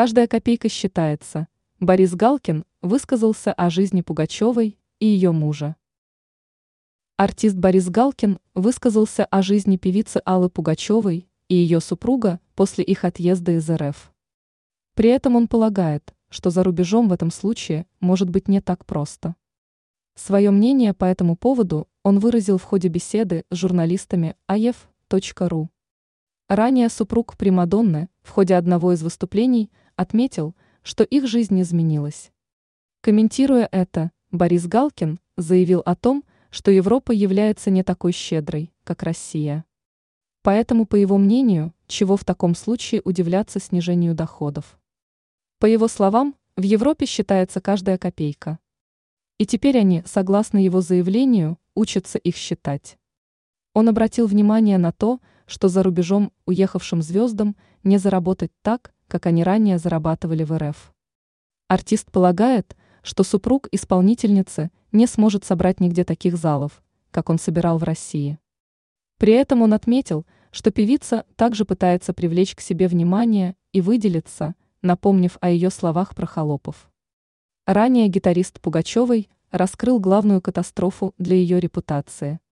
Каждая копейка считается. Борис Галкин высказался о жизни Пугачевой и ее мужа. Артист Борис Галкин высказался о жизни певицы Аллы Пугачевой и ее супруга после их отъезда из РФ. При этом он полагает, что за рубежом в этом случае может быть не так просто. Свое мнение по этому поводу он выразил в ходе беседы с журналистами aef.ru. Ранее супруг Примадонны в ходе одного из выступлений отметил, что их жизнь изменилась. Комментируя это, Борис Галкин заявил о том, что Европа является не такой щедрой, как Россия. Поэтому, по его мнению, чего в таком случае удивляться снижению доходов. По его словам, в Европе считается каждая копейка. И теперь они, согласно его заявлению, учатся их считать. Он обратил внимание на то, что за рубежом уехавшим звездам не заработать так, как они ранее зарабатывали в РФ. Артист полагает, что супруг исполнительницы не сможет собрать нигде таких залов, как он собирал в России. При этом он отметил, что певица также пытается привлечь к себе внимание и выделиться, напомнив о ее словах про холопов. Ранее гитарист Пугачевой раскрыл главную катастрофу для ее репутации –